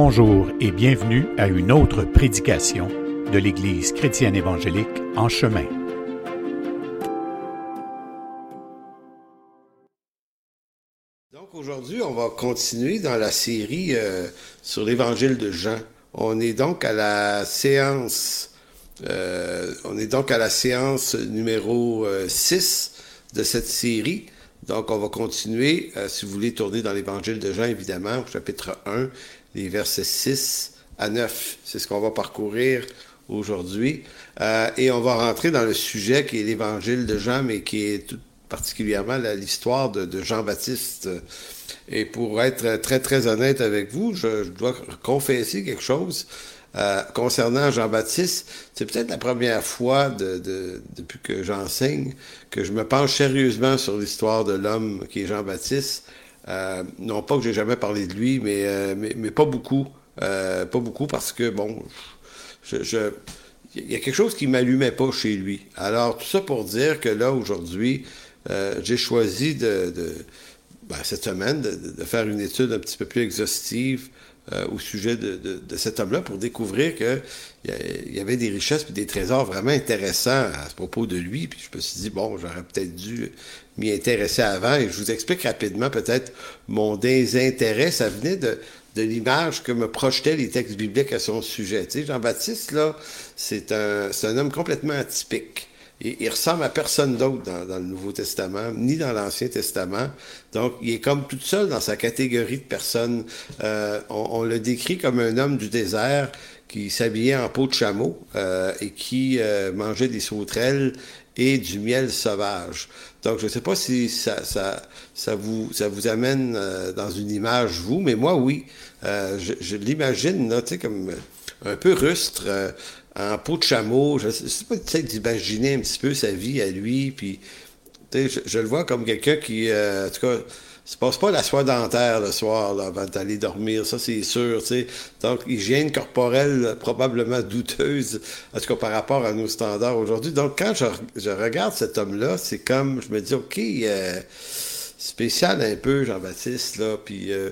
bonjour et bienvenue à une autre prédication de l'Église chrétienne évangélique en chemin. Donc aujourd'hui, on va continuer dans la série euh, sur l'Évangile de Jean. On est donc à la séance, euh, on est donc à la séance numéro 6 euh, de cette série. Donc, on va continuer, si vous voulez tourner dans l'Évangile de Jean, évidemment, au chapitre 1, les versets 6 à 9. C'est ce qu'on va parcourir aujourd'hui. Euh, et on va rentrer dans le sujet qui est l'évangile de Jean, mais qui est tout particulièrement l'histoire de, Jean-Baptiste. Et pour être très, très honnête avec vous, je, dois confesser quelque chose. Euh, concernant Jean-Baptiste, c'est peut-être la première fois de, depuis que j'enseigne que je me penche sérieusement sur l'histoire de l'homme qui est Jean-Baptiste. Euh, non pas que j'ai jamais parlé de lui, mais, euh, mais, pas beaucoup. Euh, pas beaucoup parce que, bon, je, il y a quelque chose qui m'allumait pas chez lui. Alors, tout ça pour dire que là, aujourd'hui, j'ai choisi de, ben, cette semaine de, faire une étude un petit peu plus exhaustive au sujet de, cet homme-là pour découvrir qu'il y avait des richesses et des trésors vraiment intéressants à ce propos de lui. Puis je me suis dit, bon, j'aurais peut-être dû m'y intéresser avant. Et je vous explique rapidement peut-être mon désintérêt. Ça venait de, l'image que me projetaient les textes bibliques à son sujet. Tu sais, Jean-Baptiste, là, c'est un, un homme complètement atypique. Il, il ressemble à personne d'autre dans, le Nouveau Testament, ni dans l'Ancien Testament. Donc, il est comme tout seul dans sa catégorie de personnes. Euh, on, le décrit comme un homme du désert qui s'habillait en peau de chameau euh, et qui euh, mangeait des sauterelles et du miel sauvage. Donc, je ne sais pas si ça, ça, ça, vous, ça vous amène euh, dans une image, vous, mais moi, oui. Euh, je, je l'imagine, tu sais, comme un peu rustre, euh, en peau de chameau. Je ne sais pas, tu sais, d'imaginer un petit peu sa vie à lui, puis, je, je, le vois comme quelqu'un qui, en tout cas, se passe pas la soie dentaire le soir là, avant d'aller dormir, ça c'est sûr, tu sais. Donc, hygiène corporelle probablement douteuse, en tout cas par rapport à nos standards aujourd'hui. Donc, quand je, regarde cet homme-là, c'est comme, je me dis, OK, euh, spécial un peu, Jean-Baptiste, là, puis, euh,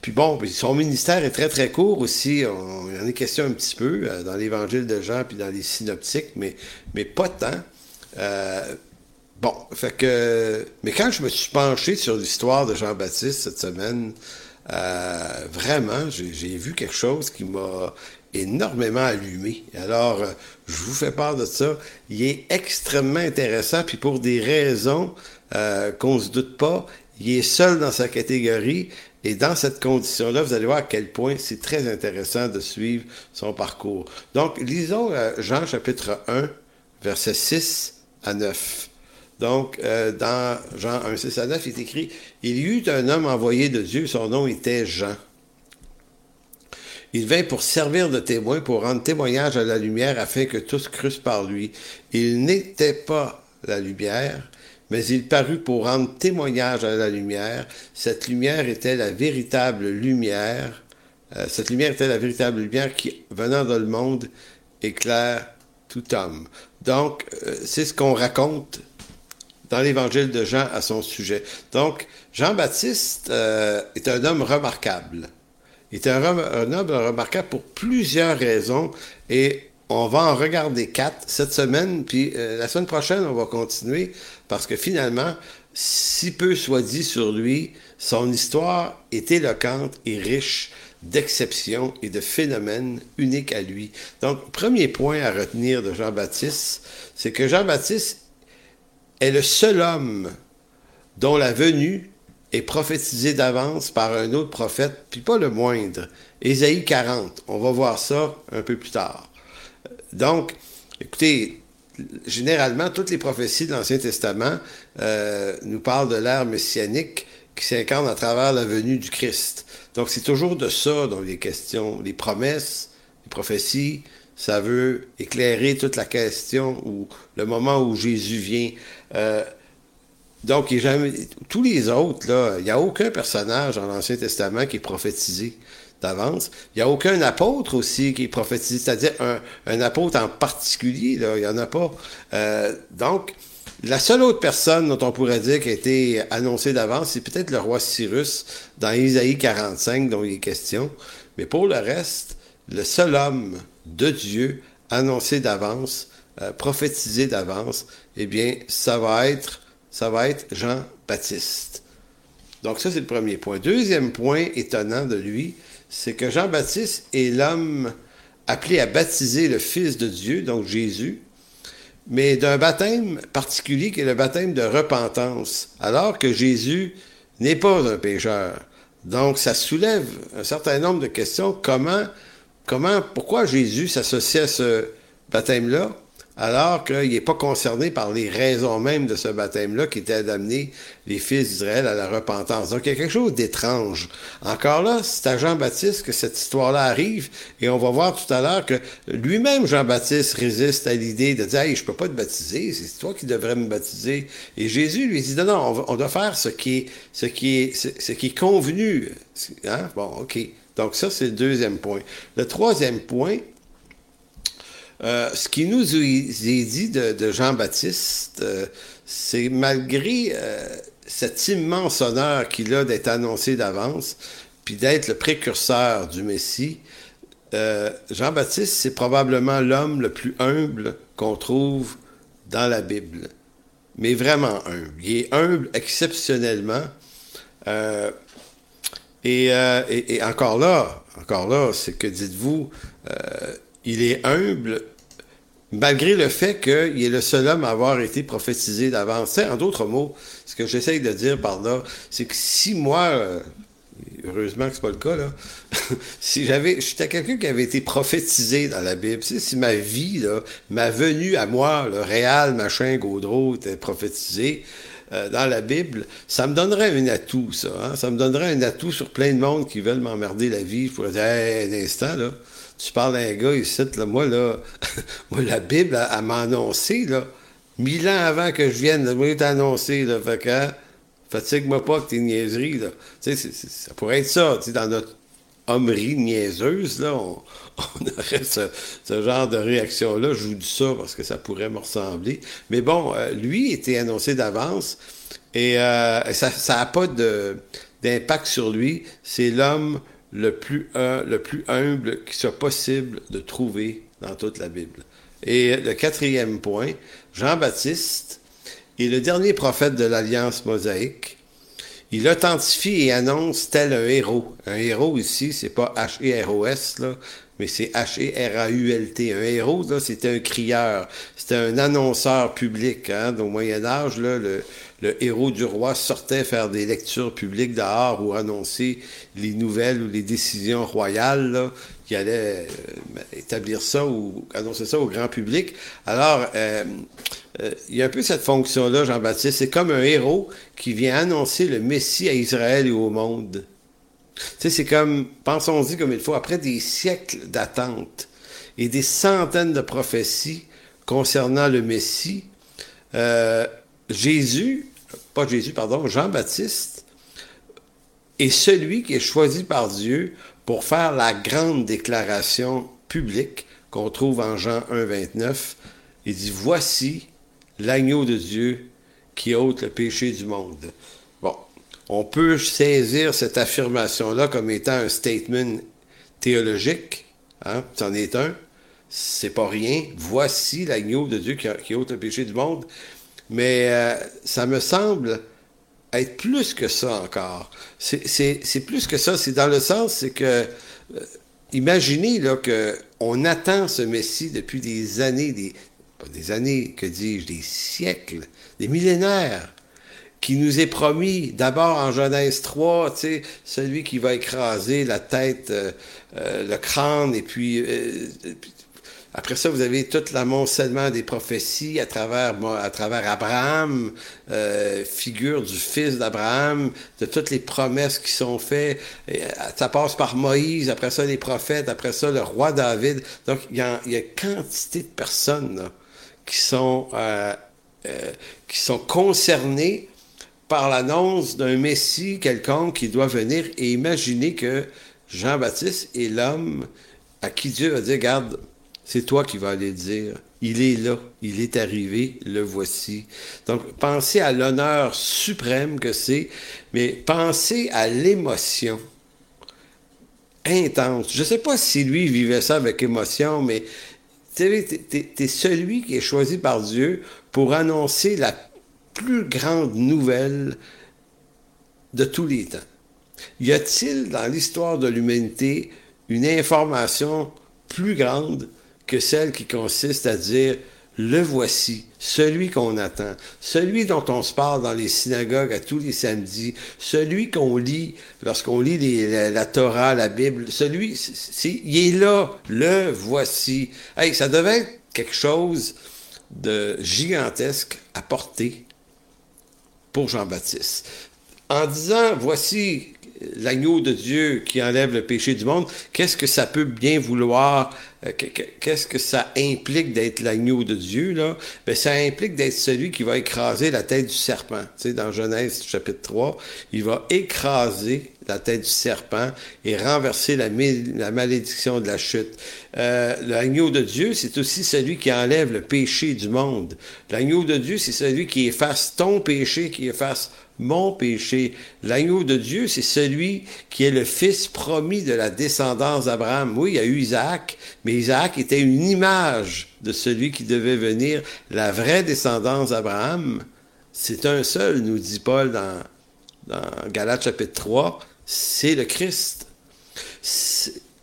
puis bon, son ministère est très, très court aussi, on, il en est question un petit peu euh, dans l'évangile de Jean, puis dans les synoptiques, mais, mais pas tant. Bon, fait que. Mais quand je me suis penché sur l'histoire de Jean-Baptiste cette semaine, euh, vraiment, j'ai vu quelque chose qui m'a énormément allumé. Alors, euh, je vous fais part de ça. Il est extrêmement intéressant, puis pour des raisons euh, qu'on se doute pas, il est seul dans sa catégorie. Et dans cette condition-là, vous allez voir à quel point c'est très intéressant de suivre son parcours. Donc, lisons euh, Jean chapitre 1, versets 6 à 9. Donc, euh, dans Jean 1, 6 à 9, il est écrit Il y eut un homme envoyé de Dieu, son nom était Jean. Il vint pour servir de témoin, pour rendre témoignage à la lumière, afin que tous crussent par lui. Il n'était pas la lumière, mais il parut pour rendre témoignage à la lumière. Cette lumière était la véritable lumière. Euh, cette lumière était la véritable lumière qui, venant dans le monde, éclaire tout homme. Donc, euh, c'est ce qu'on raconte dans l'évangile de Jean à son sujet. Donc, Jean-Baptiste euh, est un homme remarquable. Il est un, homme remarquable pour plusieurs raisons et on va en regarder quatre cette semaine, puis euh, la semaine prochaine, on va continuer parce que finalement, si peu soit dit sur lui, son histoire est éloquente et riche d'exceptions et de phénomènes uniques à lui. Donc, premier point à retenir de Jean-Baptiste, c'est que Jean-Baptiste est le seul homme dont la venue est prophétisée d'avance par un autre prophète, puis pas le moindre, Ésaïe 40. On va voir ça un peu plus tard. Donc, écoutez, généralement, toutes les prophéties de l'Ancien Testament euh, nous parlent de l'ère messianique qui s'incarne à travers la venue du Christ. Donc, c'est toujours de ça dont les questions, les promesses, les prophéties, ça veut éclairer toute la question ou le moment où Jésus vient. Euh, donc, tous les autres, là, il n'y a aucun personnage dans l'Ancien Testament qui est prophétisé d'avance. Il n'y a aucun apôtre aussi qui est prophétisé, c'est-à-dire un, apôtre en particulier, il n'y en a pas. Euh, donc, La seule autre personne dont on pourrait dire qui a été annoncée d'avance, c'est peut-être le roi Cyrus dans Isaïe 45 dont il est question. Mais pour le reste, le seul homme de Dieu annoncé d'avance, euh, prophétisé d'avance, eh bien, ça va être, ça va être Jean-Baptiste. Donc ça, c'est le premier point. Deuxième point étonnant de lui, c'est que Jean-Baptiste est l'homme appelé à baptiser le Fils de Dieu, donc Jésus, mais d'un baptême particulier qui est le baptême de repentance, alors que Jésus n'est pas un pécheur. Donc ça soulève un certain nombre de questions. Comment, comment, pourquoi Jésus s'associe à ce baptême-là? Alors qu'il n'est pas concerné par les raisons mêmes de ce baptême-là qui était d'amener les fils d'Israël à la repentance. Donc il y a quelque chose d'étrange. Encore là, c'est à Jean-Baptiste que cette histoire-là arrive, et on va voir tout à l'heure que lui-même, Jean-Baptiste, résiste à l'idée de dire, hey, je peux pas te baptiser, c'est toi qui devrais me baptiser. Et Jésus lui dit, non, non, on, doit faire ce qui est, ce qui est, convenu. Hein? Bon, OK. Donc ça, c'est le deuxième point. Le troisième point, euh, ce qui nous est dit de, Jean-Baptiste, euh, c'est malgré euh, cet immense honneur qu'il a d'être annoncé d'avance, puis d'être le précurseur du Messie, Jean-Baptiste, c'est probablement l'homme le plus humble qu'on trouve dans la Bible. Mais vraiment humble. Il est humble exceptionnellement. Et, et, encore là, encore là, c'est que dites-vous, il est humble malgré le fait qu'il est le seul homme à avoir été prophétisé d'avance. En d'autres mots, ce que j'essaye de dire par là, c'est que si moi, euh, heureusement que c'est pas le cas, là, si j'avais, j'étais quelqu'un qui avait été prophétisé dans la Bible, si ma vie, ma venue à moi, le réel machin, Gaudreau, était prophétisé, euh, dans la Bible, ça me donnerait un atout, ça. Hein? Ça me donnerait un atout sur plein de monde qui veulent m'emmerder la vie. Je pourrais dire, un instant, là, tu parles d'un gars ici, là, moi, là, moi, la Bible, elle, m'a annoncé, là, mille ans avant que je vienne, moi, elle annoncé, là, fait que, hein, fatigue-moi pas que tes niaiseries, là. Tu sais, ça pourrait être ça, tu sais, dans notre hommerie niaiseuse, là, on, aurait ce, genre de réaction-là. Je vous dis ça parce que ça pourrait me ressembler. Mais bon, euh, lui était annoncé d'avance et euh, ça n'a pas d'impact sur lui. C'est l'homme le plus, le plus humble qui soit possible de trouver dans toute la Bible. Et le quatrième point, Jean-Baptiste est le dernier prophète de l'Alliance mosaïque. Il authentifie et annonce tel un héros. Un héros ici, c'est pas H-E-R-O-S, mais c'est H-E-R-A-U-L-T. Un héros, c'était un crieur, c'était un annonceur public. Hein, au Moyen Âge, là, le, le héros du roi sortait faire des lectures publiques dehors ou annoncer les nouvelles ou les décisions royales qui allaient euh, établir ça ou annoncer ça au grand public. Alors, euh, euh, il y a un peu cette fonction-là, Jean-Baptiste. C'est comme un héros qui vient annoncer le Messie à Israël et au monde. Tu sais, c'est comme, pensons-y comme il faut, après des siècles d'attente et des centaines de prophéties concernant le Messie, Jésus, pas Jésus, pardon, Jean-Baptiste, est celui qui est choisi par Dieu pour faire la grande déclaration publique qu'on trouve en Jean 1, 29. Il dit, voici l'agneau de Dieu qui ôte le péché du monde. Bon, on peut saisir cette affirmation-là comme étant un statement théologique, hein, c'en est un, c'est pas rien. Voici l'agneau de Dieu qui, qui ôte le péché du monde. Mais euh, ça me semble être plus que ça encore. C'est plus que ça. C'est dans le sens, c'est que euh, imaginez là que on attend ce Messie depuis des années, des, des années, que dis-je, des siècles, des millénaires qui nous est promis d'abord en Genèse 3, tu sais, celui qui va écraser la tête, euh, le crâne, et puis, après ça, vous avez tout l'amoncellement des prophéties à travers, à travers Abraham, euh, figure du fils d'Abraham, de toutes les promesses qui sont faites. Euh, ça passe par Moïse, après ça les prophètes, après ça le roi David. Donc, il y a, quantité de personnes qui sont euh, qui sont concernées par l'annonce d'un Messie quelconque qui doit venir et imaginer que Jean-Baptiste est l'homme à qui Dieu va dire, garde, C'est toi qui vas aller dire. Il est là, il est arrivé, le voici. Donc, pensez à l'honneur suprême que c'est, mais pensez à l'émotion intense. Je ne sais pas si lui vivait ça avec émotion, mais tu es, celui qui est choisi par Dieu pour annoncer la plus grande nouvelle de tous les temps. Y a-t-il dans l'histoire de l'humanité une information plus grande que celle qui consiste à dire le voici, celui qu'on attend, celui dont on se parle dans les synagogues à tous les samedis, celui qu'on lit lorsqu'on lit la, Torah, la Bible, celui, il est là, le voici. Hey, ça devait être quelque chose de gigantesque à porter pour Jean-Baptiste. En disant, voici l'agneau de Dieu qui enlève le péché du monde, qu'est-ce que ça peut bien vouloir, qu'est-ce que ça implique d'être l'agneau de Dieu, là? Ben, ça implique d'être celui qui va écraser la tête du serpent. Tu sais, dans Genèse chapitre 3, il va écraser la tête du serpent et renverser la, malédiction de la chute. Euh, l'agneau de Dieu, c'est aussi celui qui enlève le péché du monde. L'agneau de Dieu, c'est celui qui efface ton péché, qui efface mon péché. L'agneau de Dieu, c'est celui qui est le fils promis de la descendance d'Abraham. Oui, il y a eu Isaac, mais Isaac était une image de celui qui devait venir, la vraie descendance d'Abraham. C'est un seul, nous dit Paul dans, dans Galates chapitre 3, c'est le Christ.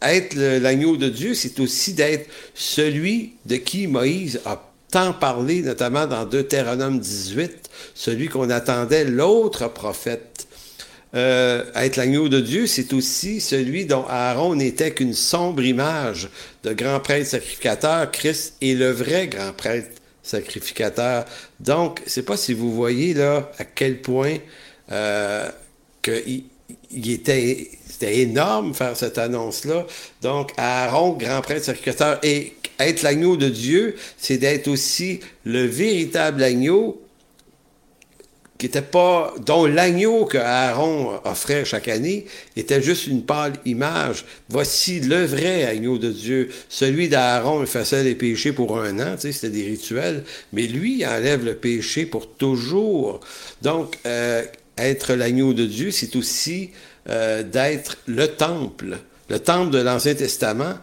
Être l'agneau de Dieu, c'est aussi d'être celui de qui Moïse a tant parlé, notamment dans Deutéronome 18, celui qu'on attendait, l'autre prophète. Euh, être l'agneau de Dieu, c'est aussi celui dont Aaron n'était qu'une sombre image de grand prêtre sacrificateur. Christ est le vrai grand prêtre sacrificateur. Donc, c'est pas si vous voyez là à quel point euh, était, c'était énorme faire cette annonce-là. Donc, Aaron, grand prêtre sacrificateur, et être l'agneau de Dieu, c'est d'être aussi le véritable agneau qui était pas, dont l'agneau que Aaron offrait chaque année était juste une pâle image. Voici le vrai agneau de Dieu. Celui d'Aaron effaçait les péchés pour un an, tu c'était des rituels, mais lui il enlève le péché pour toujours. Donc, euh, être l'agneau de Dieu, c'est aussi euh, d'être le temple. Le temple de l'Ancien Testament,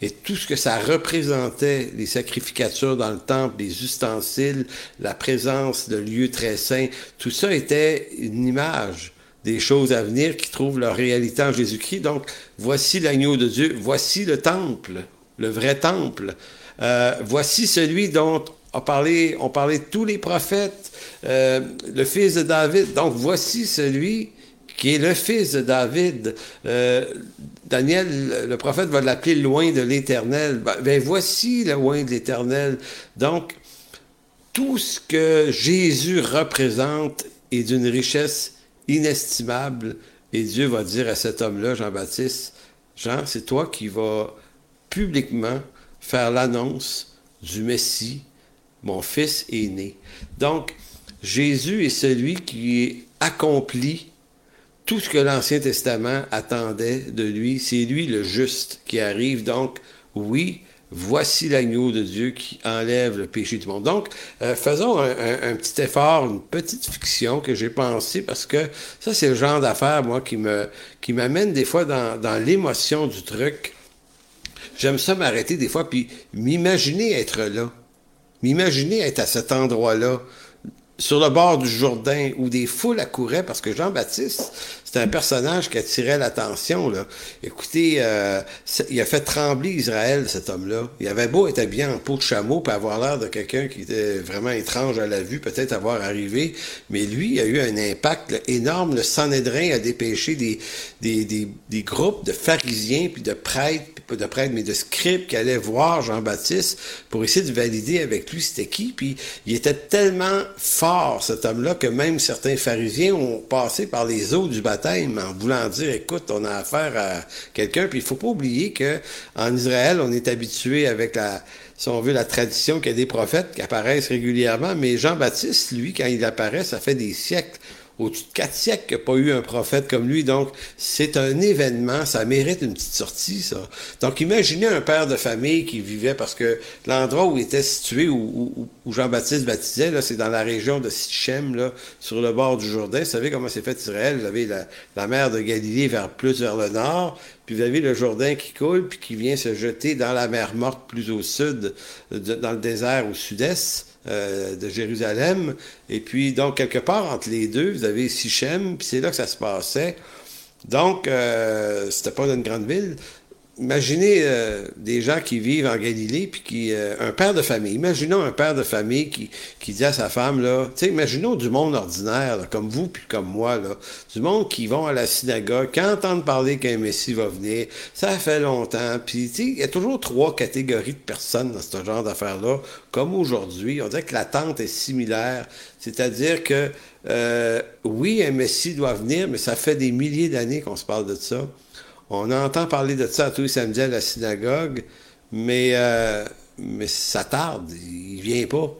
et tout ce que ça représentait, les sacrificatures dans le temple, les ustensiles, la présence de lieux très saints, tout ça était une image des choses à venir qui trouvent leur réalité en Jésus-Christ. Donc, voici l'agneau de Dieu, voici le temple, le vrai temple. Euh, voici celui dont on parlait, on parlait tous les prophètes, euh, le fils de David. Donc, voici celui qui est le fils de David. Euh, Daniel, le prophète va l'appeler loin de l'Éternel. Ben, ben, voici le loin de l'Éternel. Donc, tout ce que Jésus représente est d'une richesse inestimable. Et Dieu va dire à cet homme-là, Jean-Baptiste, Jean, c'est toi qui vas publiquement faire l'annonce du Messie. Mon fils est né. Donc, Jésus est celui qui accomplit tout ce que l'Ancien Testament attendait de lui, c'est lui le juste qui arrive. Donc, oui, voici l'agneau de Dieu qui enlève le péché du monde. Donc, euh, faisons un, petit effort, une petite fiction que j'ai pensé parce que ça, c'est le genre d'affaire, moi, qui m'amène des fois dans, dans l'émotion du truc. J'aime ça m'arrêter des fois puis m'imaginer être là, m'imaginer être à cet endroit-là sur le bord du Jourdain où des foules accouraient parce que Jean-Baptiste, c'était un personnage qui attirait l'attention. Là. Écoutez, euh, il a fait trembler Israël, cet homme-là. Il avait beau être habillé en peau de chameau, puis avoir l'air de quelqu'un qui était vraiment étrange à la vue, peut-être avoir arrivé, mais lui il a eu un impact énorme. Le Sanhédrin a dépêché des, des, des, des, groupes de pharisiens, puis de prêtres, puis pas de prêtres, mais de scribes qui allaient voir Jean-Baptiste pour essayer de valider avec lui c'était qui. Puis il était tellement fort, cet homme-là, que même certains pharisiens ont passé par les eaux du baptême en voulant dire, écoute, on a affaire à quelqu'un. Puis il faut pas oublier que en Israël, on est habitué avec la, si on veut, la tradition qu'il y a des prophètes qui apparaissent régulièrement. Mais Jean-Baptiste, lui, quand il apparaît, ça fait des siècles. Au-dessus de quatre siècles qu'il n'y a pas eu un prophète comme lui. Donc, c'est un événement, ça mérite une petite sortie, ça. Donc, imaginez un père de famille qui vivait, parce que l'endroit où il était situé, où, Jean-Baptiste baptisait, là, c'est dans la région de Sichem, là, sur le bord du Jourdain. Vous savez comment c'est fait Israël? Vous avez la, la mer de Galilée vers, plus vers le nord, puis vous avez le Jourdain qui coule, puis qui vient se jeter dans la mer morte plus au sud, dans le désert au sud-est. Euh, de Jérusalem. Et puis, donc, quelque part entre les deux, vous avez Sichem, puis c'est là que ça se passait. Donc, euh, c'était pas une grande ville imaginez euh, des gens qui vivent en Galilée, puis qui euh, un père de famille. Imaginons un père de famille qui, qui dit à sa femme là, tu sais, imaginons du monde ordinaire, comme vous puis comme moi là, du monde qui vont à la synagogue, qui entendent parler qu'un Messie va venir. Ça fait longtemps, puis tu sais, il y a toujours trois catégories de personnes dans ce genre d'affaires là, comme aujourd'hui. On dirait que l'attente est similaire, c'est-à-dire que euh, oui, un Messie doit venir, mais ça fait des milliers d'années qu'on se parle de ça. On entend parler de ça tous les samedis à la synagogue, mais, euh, mais ça tarde, il vient pas.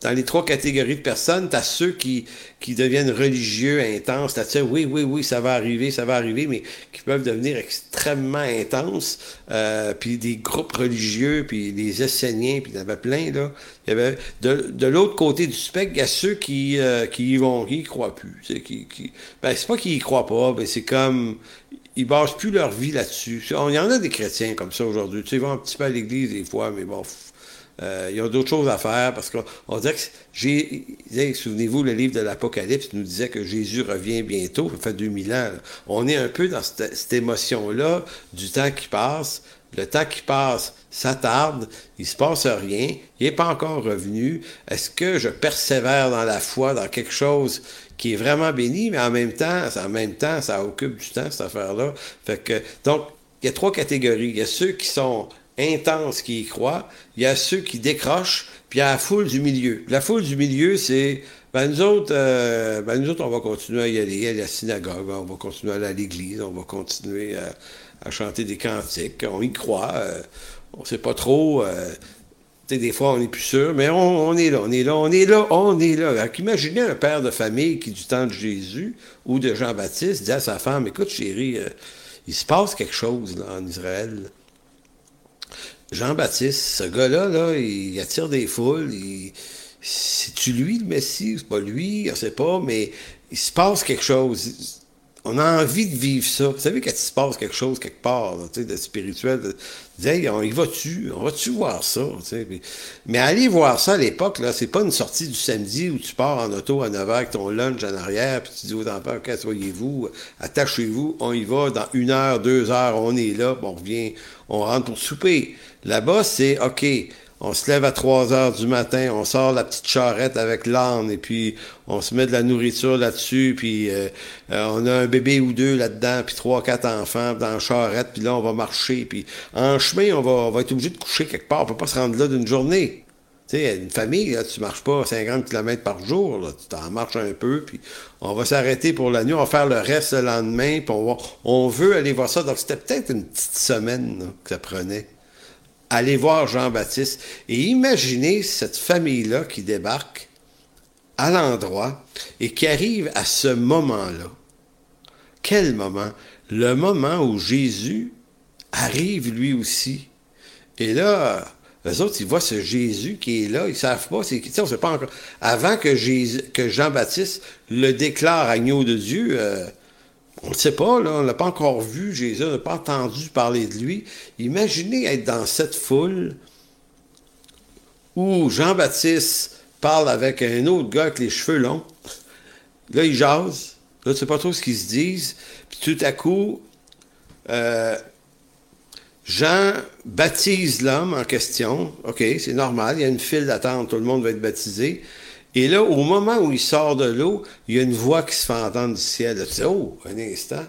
Dans les trois catégories de personnes, tu as ceux qui, qui deviennent religieux, intenses, tu as oui, oui, oui, ça va arriver, ça va arriver, mais qui peuvent devenir extrêmement intenses, euh, puis des groupes religieux, puis les Esséniens, puis il y en avait plein, là. Y avait, de, de l'autre côté du spectre, il y a ceux qui, euh, qui y vont, qui y croient plus. Qui, qui, ben, c'est pas qu'ils y croient pas, mais c'est comme, ils basent plus leur vie là-dessus. Il y en a des chrétiens comme ça aujourd'hui. Tu sais, ils vont un petit peu à l'église des fois, mais bon, euh, il y a d'autres choses à faire parce qu'on dirait que j'ai. Souvenez-vous, le livre de l'Apocalypse nous disait que Jésus revient bientôt, ça fait 2000 ans. On est un peu dans cette, émotion-là du temps qui passe. Le temps qui passe, ça tarde, il se passe rien, il n'est pas encore revenu. Est-ce que je persévère dans la foi, dans quelque chose qui est vraiment béni, mais en même temps, en même temps, ça occupe du temps, cette affaire-là. Fait que, donc, il y a trois catégories. Il y a ceux qui sont intenses qui y croient, il y a ceux qui décrochent, puis il y a la foule du milieu. La foule du milieu, c'est ben nous autres, euh, ben on va continuer à y aller à la synagogue, on va continuer à aller à l'église, on va continuer à, chanter des cantiques, on y croit, euh, on sait pas trop. Euh, des fois, on n'est plus sûr, mais on, est là, on est là, on est là, on est là. Alors, imaginez un père de famille qui, du temps de Jésus ou de Jean-Baptiste, dit à sa femme, écoute chérie, il se passe quelque chose en Israël. Jean-Baptiste, ce gars-là, là, il attire des foules. C'est-tu lui le Messie? C'est pas lui, on sait pas, mais il se passe quelque chose. On a envie de vivre ça. Vous savez, quand il se passe quelque chose quelque part, sais, de spirituel, de, on y va-tu? On va-tu voir ça? mais aller voir ça à l'époque, là, c'est pas une sortie du samedi où tu pars en auto à 9h avec ton lunch en arrière, puis tu dis aux enfants, OK, soyez-vous, attachez-vous, on y va, dans une heure, deux heures, on est là, on revient, on rentre pour souper. Là-bas, c'est OK. On se lève à 3 heures du matin, on sort la petite charrette avec l'âne et puis on se met de la nourriture là-dessus, puis euh, euh, on a un bébé ou deux là-dedans, puis trois, quatre enfants dans la charrette, puis là on va marcher, puis en chemin on va, on va être obligé de coucher quelque part, on peut pas se rendre là d'une journée. Tu sais, une famille, là, tu marches pas 50 km par jour, là, tu t'en marches un peu, puis on va s'arrêter pour la nuit, on va faire le reste le lendemain, puis on, on veut aller voir ça. Donc c'était peut-être une petite semaine que ça prenait aller voir Jean-Baptiste et imaginez cette famille-là qui débarque à l'endroit et qui arrive à ce moment-là. Quel moment? Le moment où Jésus arrive lui aussi. Et là, les autres, ils voient ce Jésus qui est là, ils savent pas, c'est, on sait pas encore. Avant que, que Jean-Baptiste le déclare agneau de Dieu, euh, on ne sait pas, on l'a pas encore vu, Jésus, on n'a pas entendu parler de lui. Imaginez être dans cette foule où Jean-Baptiste parle avec un autre gars avec les cheveux longs. Là, ils jasent. Là, tu ne sais pas trop ce qu'ils se disent. Puis tout à coup, euh, Jean baptise l'homme en question. OK, c'est normal, il y a une file d'attente, tout le monde va être baptisé. Et là, au moment où il sort de l'eau, il y a une voix qui se fait entendre du ciel. Tu dis, oh, un instant,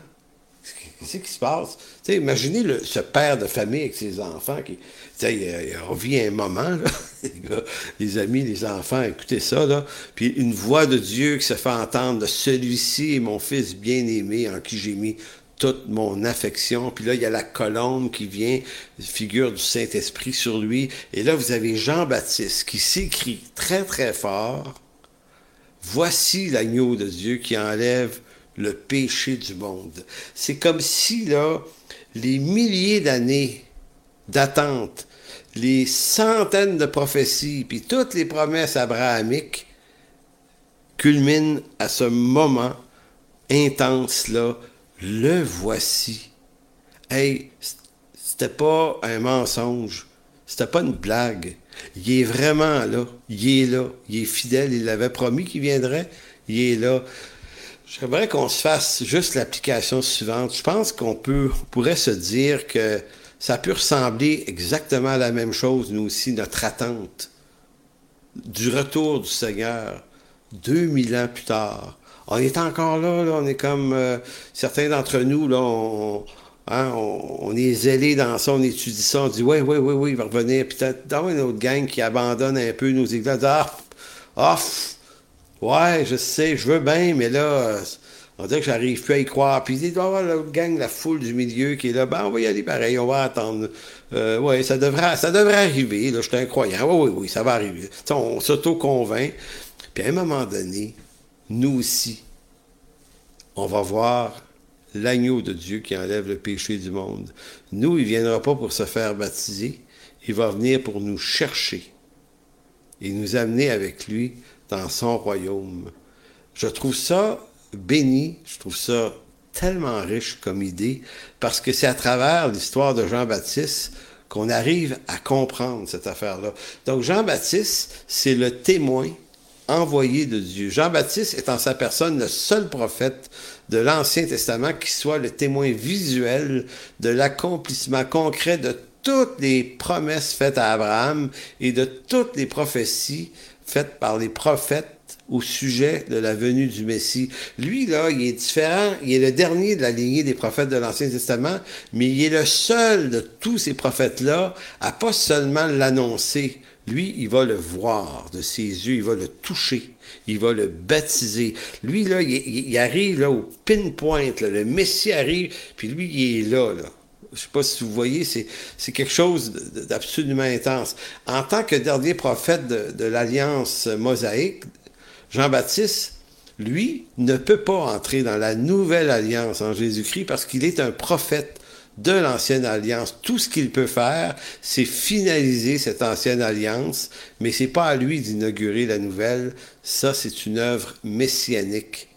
qu'est-ce qui se passe? Tu sais, imaginez le, ce père de famille avec ses enfants qui, sais, il, revient un moment, là, les, amis, les enfants, écoutez ça, là. Puis une voix de Dieu qui se fait entendre, celui-ci est mon fils bien-aimé en qui j'ai mis toute mon affection. Puis là, il y a la colonne qui vient, figure du Saint-Esprit sur lui. Et là, vous avez Jean-Baptiste qui s'écrit très, très fort. Voici l'agneau de Dieu qui enlève le péché du monde. C'est comme si, là, les milliers d'années d'attente, les centaines de prophéties, puis toutes les promesses abrahamiques culminent à ce moment intense-là. Le voici. Hey, c'était pas un mensonge. C'était pas une blague. Il est vraiment là. Il est là. Il est fidèle. Il avait promis qu'il viendrait. Il est là. J'aimerais qu'on se fasse juste l'application suivante. Je pense qu'on peut, pourrait se dire que ça peut ressembler exactement à la même chose, nous aussi, notre attente du retour du Seigneur, 2000 ans plus tard. On est encore là, on est comme euh, certains d'entre nous, là, on, hein, est zélés dans ça, on étudie ça, on dit oui, oui, oui, oui, il va revenir. Puis dans une autre gang qui abandonne un peu nos églises, ah, ah, Ouais, je sais, je veux bien, mais là, on dirait que j'arrive plus à y croire. Puis il doit y avoir la gang, la foule du milieu qui est là. Ben, on va y aller pareil, on va attendre. Euh, oui, ça devrait, ça devrait arriver. Là, je suis incroyant. Oui, oui, oui, ça va arriver. on s'auto-convainc. Puis à un moment donné, nous aussi, on va voir l'agneau de Dieu qui enlève le péché du monde. Nous, il ne viendra pas pour se faire baptiser. Il va venir pour nous chercher et nous amener avec lui dans son royaume. Je trouve ça béni, je trouve ça tellement riche comme idée, parce que c'est à travers l'histoire de Jean-Baptiste qu'on arrive à comprendre cette affaire-là. Donc Jean-Baptiste, c'est le témoin envoyé de Dieu. Jean-Baptiste est en sa personne le seul prophète de l'Ancien Testament qui soit le témoin visuel de l'accomplissement concret de toutes les promesses faites à Abraham et de toutes les prophéties faite par les prophètes au sujet de la venue du Messie. Lui, là, il est différent. Il est le dernier de la lignée des prophètes de l'Ancien Testament, mais il est le seul de tous ces prophètes-là à pas seulement l'annoncer. Lui, il va le voir de ses yeux, il va le toucher, il va le baptiser. Lui, là, il, arrive là, au pinpoint, le Messie arrive, puis lui, il est là, là je sais pas si vous voyez, c'est quelque chose d'absolument intense. En tant que dernier prophète de, l'alliance mosaïque, Jean-Baptiste, lui, ne peut pas entrer dans la nouvelle alliance en Jésus-Christ parce qu'il est un prophète de l'ancienne alliance. Tout ce qu'il peut faire, c'est finaliser cette ancienne alliance, mais c'est pas à lui d'inaugurer la nouvelle. Ça, c'est une œuvre messianique.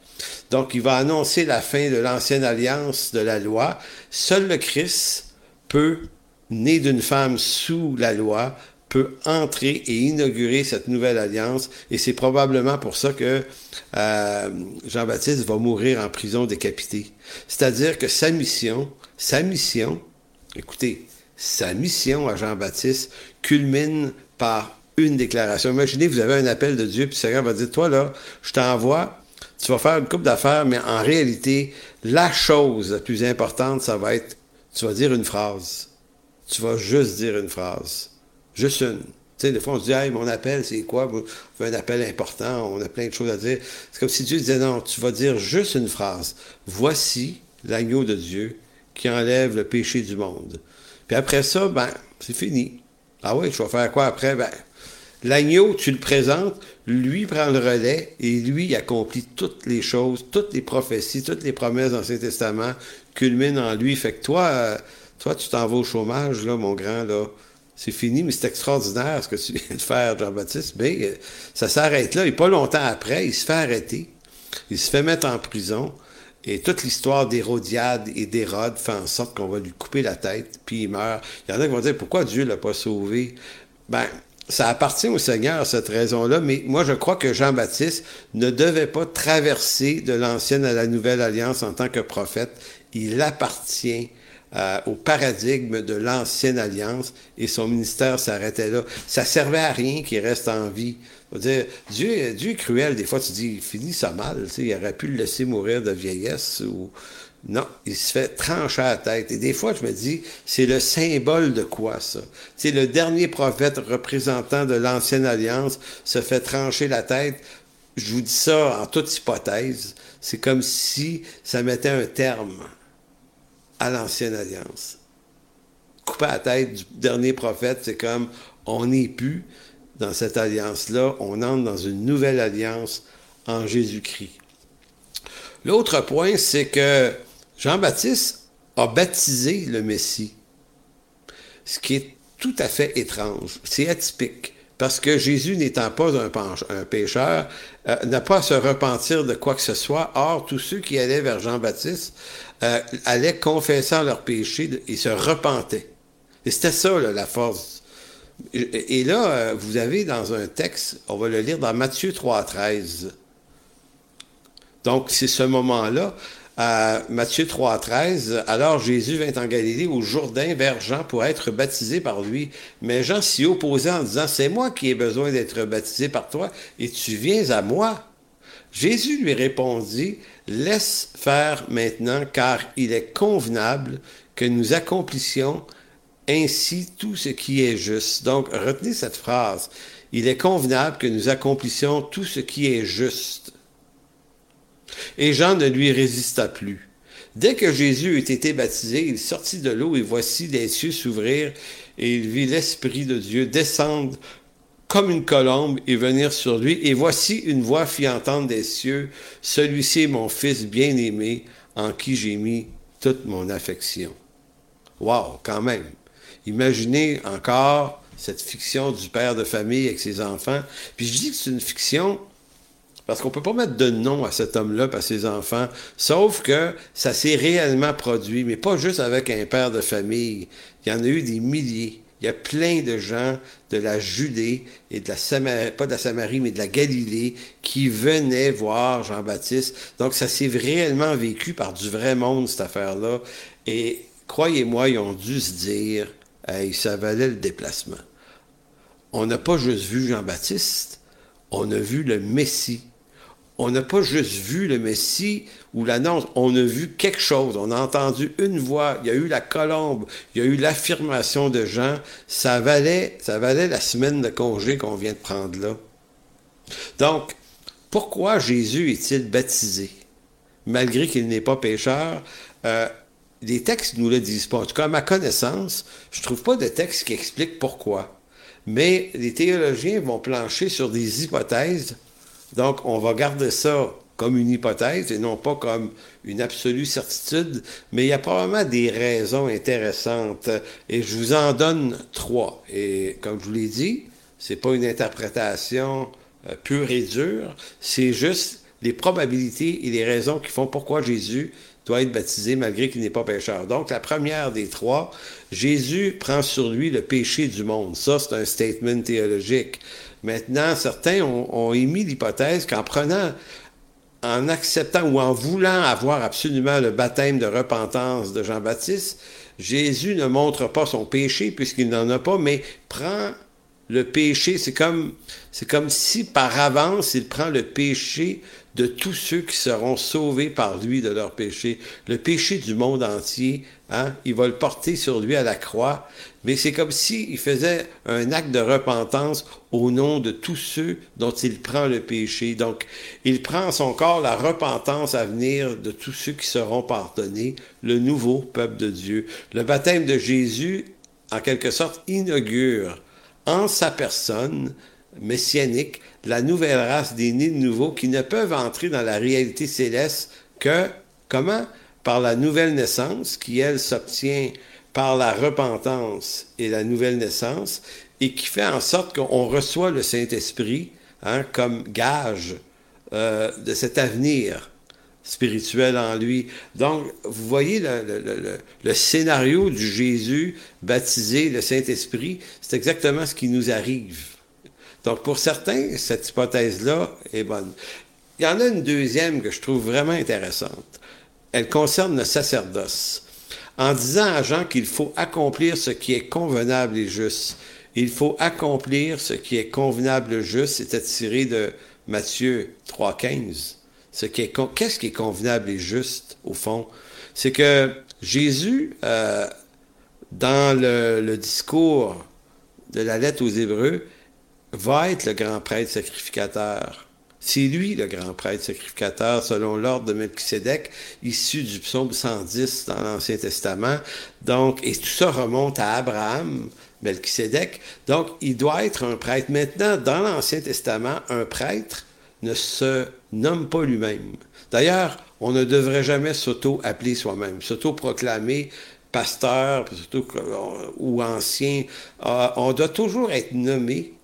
Donc, il va annoncer la fin de l'ancienne alliance de la loi. Seul le Christ peut, né d'une femme sous la loi, peut entrer et inaugurer cette nouvelle alliance. Et c'est probablement pour ça que euh, Jean-Baptiste va mourir en prison décapité. C'est-à-dire que sa mission, sa mission, écoutez, sa mission à Jean-Baptiste culmine par une déclaration. Imaginez, vous avez un appel de Dieu, puis Seigneur va dire, toi là, je t'envoie tu vas faire une coupe d'affaires, mais en réalité, la chose la plus importante, ça va être, tu vas dire une phrase. Tu vas juste dire une phrase. Juste une. Tu sais, des fois, on se dit, mon appel, c'est quoi? Un appel important, on a plein de choses à dire. C'est comme si Dieu disait, non, tu vas dire juste une phrase. Voici l'agneau de Dieu qui enlève le péché du monde. Puis après ça, ben, c'est fini. Ah oui, je vais faire quoi après? Ben, L'agneau, tu le présentes, lui prend le relais et lui accomplit toutes les choses, toutes les prophéties, toutes les promesses dans l'Ancien Testament culminent en lui. Fait que toi, euh, toi, tu t'en vas au chômage, là, mon grand, là. C'est fini, mais c'est extraordinaire ce que tu viens de faire, Jean-Baptiste. Mais euh, ça s'arrête là. Et pas longtemps après, il se fait arrêter. Il se fait mettre en prison. Et toute l'histoire d'Hérodiade et d'Hérode fait en sorte qu'on va lui couper la tête, puis il meurt. Il y en a qui vont dire pourquoi Dieu l'a pas sauvé? Ben, ça appartient au Seigneur, cette raison-là, mais moi je crois que Jean-Baptiste ne devait pas traverser de l'ancienne à la nouvelle alliance en tant que prophète. Il appartient euh, au paradigme de l'ancienne alliance et son ministère s'arrêtait là. Ça servait à rien qu'il reste en vie. Dire, Dieu, Dieu est cruel. Des fois, tu dis, il finit ça mal. Il aurait pu le laisser mourir de vieillesse ou non, il se fait trancher la tête. Et des fois, je me dis, c'est le symbole de quoi ça? C'est le dernier prophète représentant de l'ancienne alliance se fait trancher la tête. Je vous dis ça en toute hypothèse. C'est comme si ça mettait un terme à l'ancienne alliance. Couper la tête du dernier prophète, c'est comme on n'est plus dans cette alliance-là, on entre dans une nouvelle alliance en Jésus-Christ. L'autre point, c'est que Jean-Baptiste a baptisé le Messie, ce qui est tout à fait étrange, c'est atypique. Parce que Jésus n'étant pas un, pécheur, euh, n'a pas à se repentir de quoi que ce soit. Or, tous ceux qui allaient vers Jean-Baptiste euh, allaient confessant leurs péchés et se repentaient. Et c'était ça, la force. Et, là, euh, vous avez dans un texte, on va le lire dans Matthieu 3.13. Donc, c'est ce moment-là. À Matthieu 3.13, alors Jésus vint en Galilée au Jourdain vers Jean pour être baptisé par lui. Mais Jean s'y opposait en disant, c'est moi qui ai besoin d'être baptisé par toi et tu viens à moi. Jésus lui répondit, laisse faire maintenant car il est convenable que nous accomplissions ainsi tout ce qui est juste. Donc, retenez cette phrase. Il est convenable que nous accomplissions tout ce qui est juste. Et Jean ne lui résista plus. Dès que Jésus eut été baptisé, il sortit de l'eau et voici les cieux s'ouvrir et il vit l'Esprit de Dieu descendre comme une colombe et venir sur lui. Et voici une voix fit entendre des cieux, celui-ci est mon Fils bien-aimé en qui j'ai mis toute mon affection. Wow, quand même. Imaginez encore cette fiction du père de famille avec ses enfants. Puis je dis que c'est une fiction parce qu'on peut pas mettre de nom à cet homme-là, à ses enfants, sauf que ça s'est réellement produit, mais pas juste avec un père de famille. Il y en a eu des milliers. Il y a plein de gens de la Judée et de la Samarie, pas de la Samarie, mais de la Galilée, qui venaient voir Jean-Baptiste. Donc, ça s'est réellement vécu par du vrai monde, cette affaire-là. Et croyez-moi, ils ont dû se dire, hey, ça valait le déplacement. On n'a pas juste vu Jean-Baptiste, on a vu le Messie on n'a pas juste vu le Messie ou l'annonce, on a vu quelque chose, on a entendu une voix, il y a eu la colombe, il y a eu l'affirmation de Jean, ça valait, ça valait la semaine de congé qu'on vient de prendre là. Donc, pourquoi Jésus est-il baptisé? Malgré qu'il n'est pas pécheur, euh, les textes ne nous le disent pas. En tout cas, à ma connaissance, je ne trouve pas de texte qui explique pourquoi. Mais les théologiens vont plancher sur des hypothèses donc, on va garder ça comme une hypothèse et non pas comme une absolue certitude, mais il y a probablement des raisons intéressantes et je vous en donne trois. Et comme je vous l'ai dit, c'est pas une interprétation euh, pure et dure, c'est juste les probabilités et les raisons qui font pourquoi Jésus doit être baptisé malgré qu'il n'est pas pécheur. Donc, la première des trois, Jésus prend sur lui le péché du monde. Ça, c'est un statement théologique. Maintenant, certains ont, émis l'hypothèse qu'en prenant, en acceptant ou en voulant avoir absolument le baptême de repentance de Jean-Baptiste, Jésus ne montre pas son péché puisqu'il n'en a pas, mais prend le péché. C'est comme, c'est comme si par avance il prend le péché de tous ceux qui seront sauvés par lui de leur péché. Le péché du monde entier, hein, il va le porter sur lui à la croix, mais c'est comme s'il faisait un acte de repentance au nom de tous ceux dont il prend le péché. Donc, il prend en son corps la repentance à venir de tous ceux qui seront pardonnés, le nouveau peuple de Dieu. Le baptême de Jésus, en quelque sorte, inaugure en sa personne messianique la nouvelle race des nés de nouveau qui ne peuvent entrer dans la réalité céleste que, comment? Par la nouvelle naissance qui, elle, s'obtient par la repentance et la nouvelle naissance et qui fait en sorte qu'on reçoit le Saint-Esprit hein, comme gage euh, de cet avenir spirituel en lui. Donc, vous voyez le, le scénario du Jésus baptisé, le Saint-Esprit, c'est exactement ce qui nous arrive. Donc, pour certains, cette hypothèse-là est bonne. Il y en a une deuxième que je trouve vraiment intéressante. Elle concerne le sacerdoce. En disant à Jean qu'il faut accomplir ce qui est convenable et juste. Il faut accomplir ce qui est convenable et juste. C'était tiré de Matthieu 3,15. Ce qu'est-ce qui est convenable et juste, au fond? C'est que Jésus, euh, dans le, le discours de la lettre aux Hébreux, va être le grand prêtre sacrificateur. C'est lui le grand prêtre sacrificateur selon l'ordre de Melchisédek, issu du psaume 110 dans l'Ancien Testament. Donc, et tout ça remonte à Abraham, Melchisédek. Donc, il doit être un prêtre. Maintenant, dans l'Ancien Testament, un prêtre ne se nomme pas lui-même. D'ailleurs, on ne devrait jamais s'auto-appeler soi-même, s'auto-proclamer pasteur ou ancien. Euh, on doit toujours être nommé,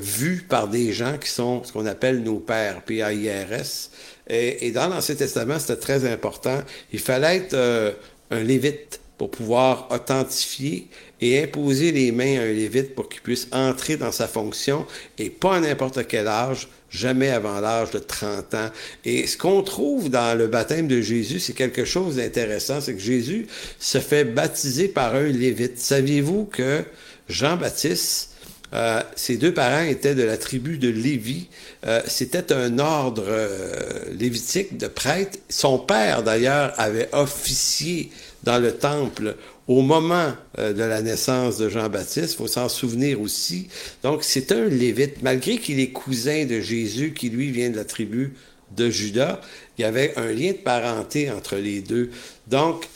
vu par des gens qui sont ce qu'on appelle nos pères, P-A-I-R-S. Et, dans l'Ancien Testament, c'était très important. Il fallait être euh, un lévite pour pouvoir authentifier et imposer les mains à un lévite pour qu'il puisse entrer dans sa fonction et pas à n'importe quel âge, jamais avant l'âge de 30 ans. Et ce qu'on trouve dans le baptême de Jésus, c'est quelque chose d'intéressant, c'est que Jésus se fait baptiser par un lévite. Saviez-vous que Jean-Baptiste, euh, ses deux parents étaient de la tribu de Lévi. Euh, C'était un ordre euh, lévitique de prêtre. Son père, d'ailleurs, avait officié dans le temple au moment euh, de la naissance de Jean-Baptiste. Il faut s'en souvenir aussi. Donc, c'est un lévite. Malgré qu'il est cousin de Jésus, qui lui vient de la tribu de Judas, il y avait un lien de parenté entre les deux. Donc,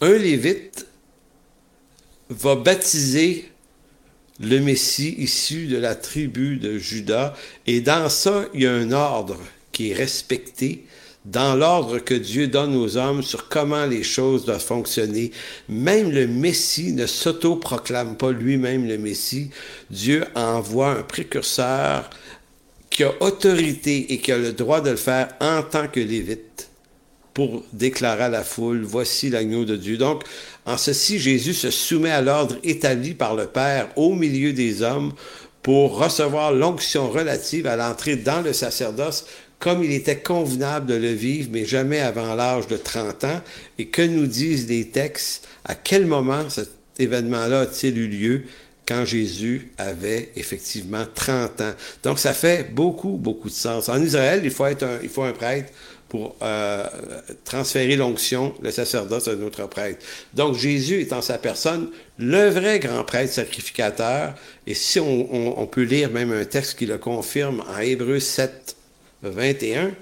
un lévite va baptiser le Messie issu de la tribu de Judas. Et dans ça, il y a un ordre qui est respecté dans l'ordre que Dieu donne aux hommes sur comment les choses doivent fonctionner. Même le Messie ne s'auto-proclame pas lui-même le Messie. Dieu envoie un précurseur qui a autorité et qui a le droit de le faire en tant que lévite pour déclarer à la foule, voici l'agneau de Dieu. Donc, en ceci, Jésus se soumet à l'ordre établi par le Père au milieu des hommes pour recevoir l'onction relative à l'entrée dans le sacerdoce comme il était convenable de le vivre, mais jamais avant l'âge de 30 ans. Et que nous disent les textes? À quel moment cet événement-là a-t-il eu lieu? Quand Jésus avait effectivement 30 ans. Donc, ça fait beaucoup, beaucoup de sens. En Israël, il faut être un, il faut un prêtre pour euh, transférer l'onction, le sacerdoce à un autre prêtre. Donc Jésus est en sa personne le vrai grand prêtre sacrificateur. Et si on, on peut lire même un texte qui le confirme en Hébreu 7, 21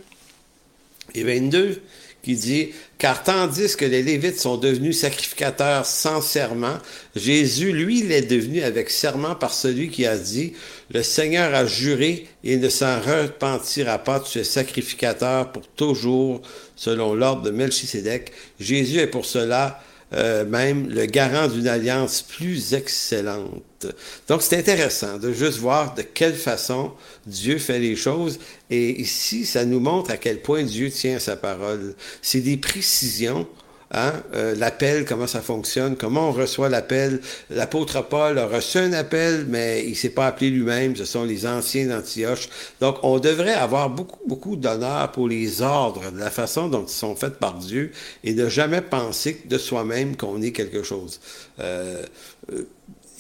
et 22 qui dit Car tandis que les Lévites sont devenus sacrificateurs sans serment, Jésus, lui, l'est devenu avec serment par celui qui a dit Le Seigneur a juré et ne s'en repentira pas, tu es sacrificateur pour toujours, selon l'ordre de Melchisédek. Jésus est pour cela euh, même le garant d'une alliance plus excellente. Donc c'est intéressant de juste voir de quelle façon Dieu fait les choses. Et ici, ça nous montre à quel point Dieu tient sa parole. C'est des précisions Hein? Euh, l'appel, comment ça fonctionne, comment on reçoit l'appel. L'apôtre Paul a reçu un appel, mais il s'est pas appelé lui-même. Ce sont les anciens d'Antioche. Donc, on devrait avoir beaucoup, beaucoup d'honneur pour les ordres, de la façon dont ils sont faits par Dieu, et ne jamais penser de soi-même qu'on est quelque chose. Euh, euh,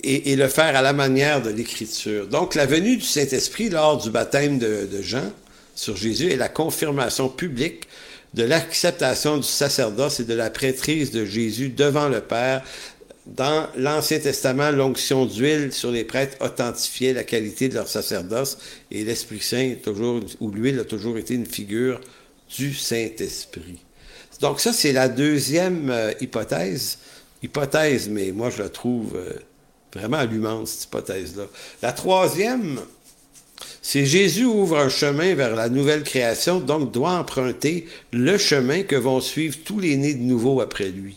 et, le faire à la manière de l'Écriture. Donc, la venue du Saint-Esprit lors du baptême de, de Jean sur Jésus est la confirmation publique de l'acceptation du sacerdoce et de la prêtrise de Jésus devant le Père. Dans l'Ancien Testament, l'onction d'huile sur les prêtres authentifiait la qualité de leur sacerdoce et l'Esprit Saint, toujours, ou l'huile a toujours été une figure du Saint-Esprit. Donc ça, c'est la deuxième euh, hypothèse. Hypothèse, mais moi, je la trouve euh, vraiment allumante, cette hypothèse-là. La troisième, c'est Jésus ouvre un chemin vers la nouvelle création, donc doit emprunter le chemin que vont suivre tous les nés de nouveau après lui.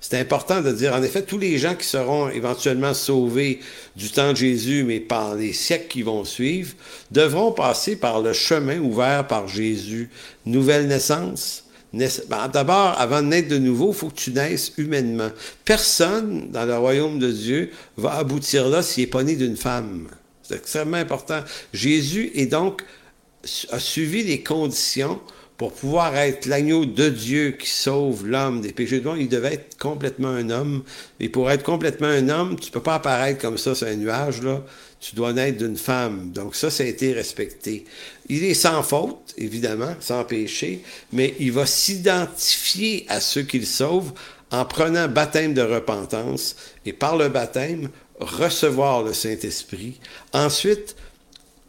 C'est important de dire, en effet, tous les gens qui seront éventuellement sauvés du temps de Jésus, mais par les siècles qui vont suivre, devront passer par le chemin ouvert par Jésus. Nouvelle naissance. Ben, d'abord, avant de naître de nouveau, il faut que tu naisses humainement. Personne dans le royaume de Dieu va aboutir là s'il n'est pas né d'une femme. C'est extrêmement important. Jésus est donc a suivi les conditions pour pouvoir être l'agneau de Dieu qui sauve l'homme des péchés monde, il devait être complètement un homme. Et pour être complètement un homme, tu peux pas apparaître comme ça sur un nuage, là. Tu dois naître d'une femme. Donc ça, ça a été respecté. Il est sans faute, évidemment, sans péché, mais il va s'identifier à ceux qu'il sauve en prenant baptême de repentance et par le baptême recevoir le Saint-Esprit. Ensuite,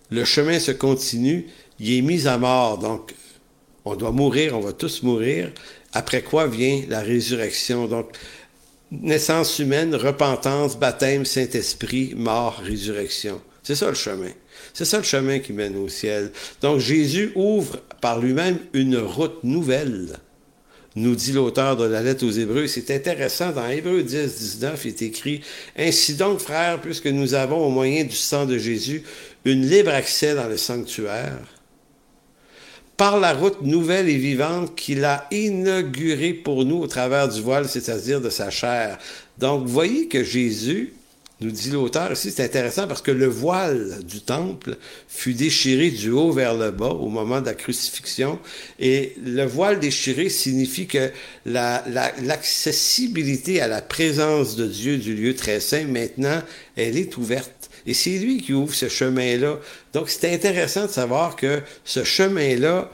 le chemin se continue, il est mis à mort, donc on doit mourir, on va tous mourir, après quoi vient la résurrection. Donc, naissance humaine, repentance, baptême, Saint-Esprit, mort, résurrection. C'est ça le chemin. C'est ça le chemin qui mène au ciel. Donc Jésus ouvre par lui-même une route nouvelle nous dit l'auteur de la lettre aux Hébreux. C'est intéressant, dans Hébreux 10, 19, il est écrit Ainsi donc, frères, puisque nous avons au moyen du sang de Jésus une libre accès dans le sanctuaire, par la route nouvelle et vivante qu'il a inaugurée pour nous au travers du voile, c'est-à-dire de sa chair. Donc, voyez que Jésus nous dit l'auteur ici, c'est intéressant parce que le voile du temple fut déchiré du haut vers le bas au moment de la crucifixion. Et le voile déchiré signifie que l'accessibilité la, à la présence de Dieu du lieu très saint, maintenant, elle est ouverte. Et c'est lui qui ouvre ce chemin-là. Donc, c'est intéressant de savoir que ce chemin-là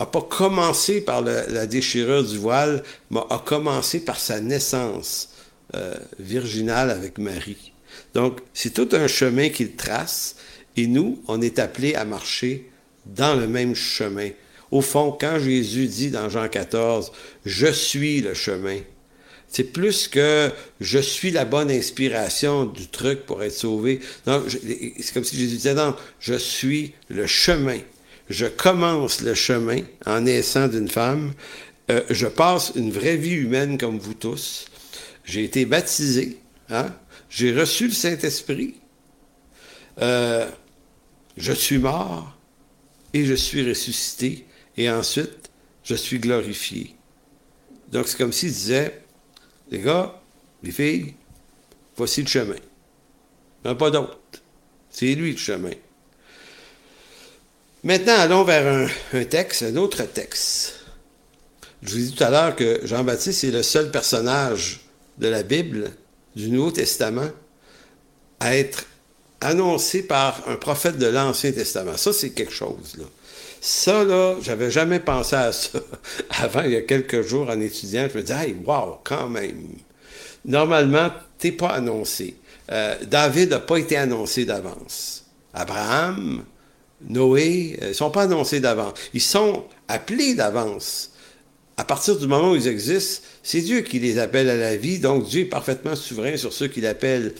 n'a pas commencé par la déchirure du voile, mais a commencé par sa naissance euh, virginale avec Marie. Donc, c'est tout un chemin qu'il trace et nous, on est appelés à marcher dans le même chemin. Au fond, quand Jésus dit dans Jean 14, Je suis le chemin, c'est plus que je suis la bonne inspiration du truc pour être sauvé. c'est comme si Jésus disait, non, je suis le chemin. Je commence le chemin en naissant d'une femme. Euh, je passe une vraie vie humaine comme vous tous. J'ai été baptisé. Hein? J'ai reçu le Saint-Esprit. Euh, je suis mort et je suis ressuscité. Et ensuite, je suis glorifié. Donc, c'est comme s'il disait, les gars, les filles, voici le chemin. Il n'y a pas d'autre. C'est lui le chemin. Maintenant, allons vers un, un, texte, un autre texte. Je vous ai dit tout à l'heure que Jean-Baptiste est le seul personnage de la Bible du Nouveau Testament à être annoncé par un prophète de l'Ancien Testament. Ça, c'est quelque chose. Ça, là, j'avais jamais pensé à ça avant, il y a quelques jours, en étudiant. Je me disais, hey, wow, quand même. Normalement, t'es pas annoncé. Euh, David n'a pas été annoncé d'avance. Abraham, Noé, euh, ils sont pas annoncés d'avance. Ils sont appelés d'avance à partir du moment où ils existent, c'est Dieu qui les appelle à la vie, donc Dieu est parfaitement souverain sur ceux qu'il appelle.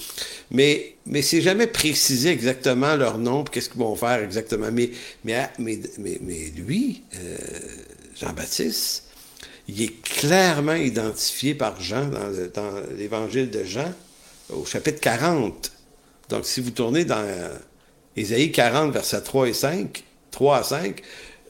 Mais, mais c'est jamais précisé exactement leur nom, qu'est-ce qu'ils vont faire exactement. Mais, mais, lui, euh, Jean-Baptiste, il est clairement identifié par Jean dans, l'évangile de Jean, au chapitre 40. Donc, si vous tournez dans Ésaïe 40, versets 3 et 5, 3 à 5,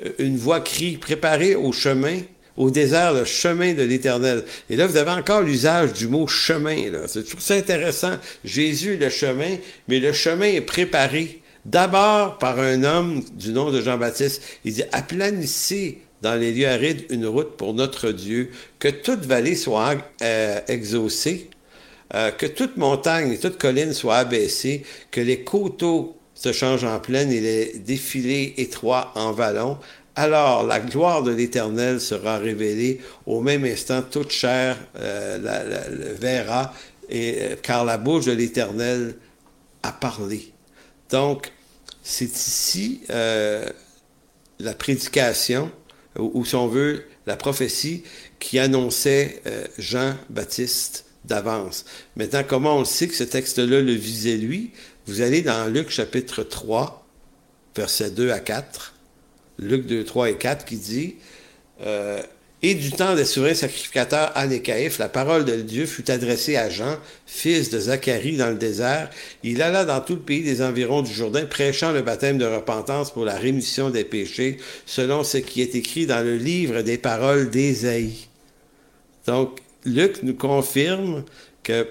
euh, une voix crie, préparez au chemin au désert le chemin de l'Éternel. Et là, vous avez encore l'usage du mot chemin. C'est toujours ça intéressant. Jésus le chemin, mais le chemin est préparé d'abord par un homme du nom de Jean-Baptiste. Il dit, aplanissez dans les lieux arides une route pour notre Dieu, que toute vallée soit euh, exaucée, euh, que toute montagne et toute colline soit abaissée, que les coteaux se changent en plaine et les défilés étroits en vallons, alors la gloire de l'Éternel sera révélée au même instant, toute chair euh, verra, et, euh, car la bouche de l'Éternel a parlé. Donc, c'est ici euh, la prédication, ou, si on veut, la prophétie qui annonçait Jean-Baptiste d'avance. Maintenant, comment on sait que ce texte-là le visait lui? Vous allez dans Luc chapitre 3, versets 2 à 4. Luc 2, 3 et 4, qui dit euh, Et du temps des souverains sacrificateurs Anne la parole de Dieu fut adressée à Jean, fils de Zacharie, dans le désert. Il alla dans tout le pays des environs du Jourdain, prêchant le baptême de repentance pour la rémission des péchés, selon ce qui est écrit dans le livre des paroles d'Ésaïe. Donc, Luc nous confirme que